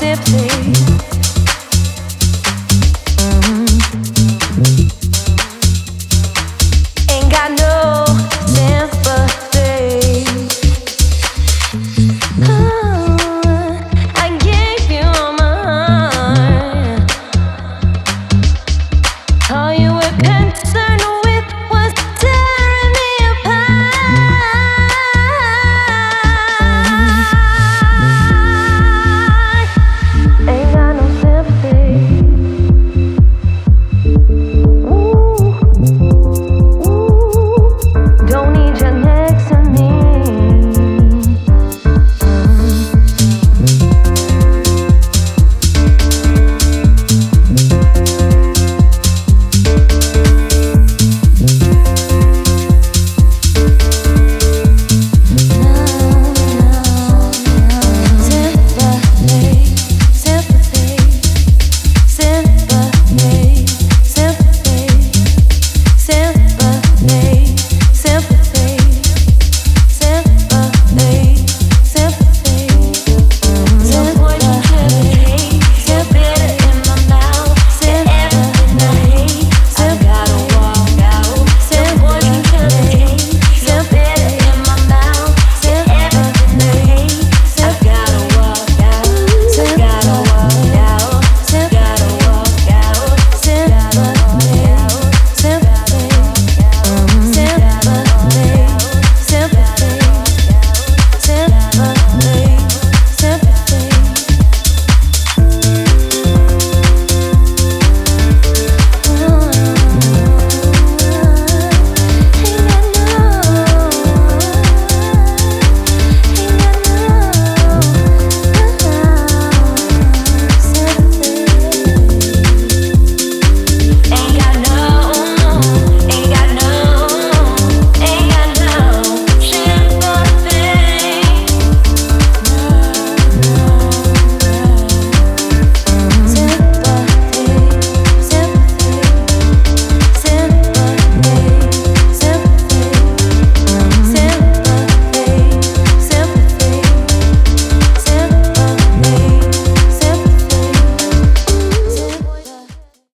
sip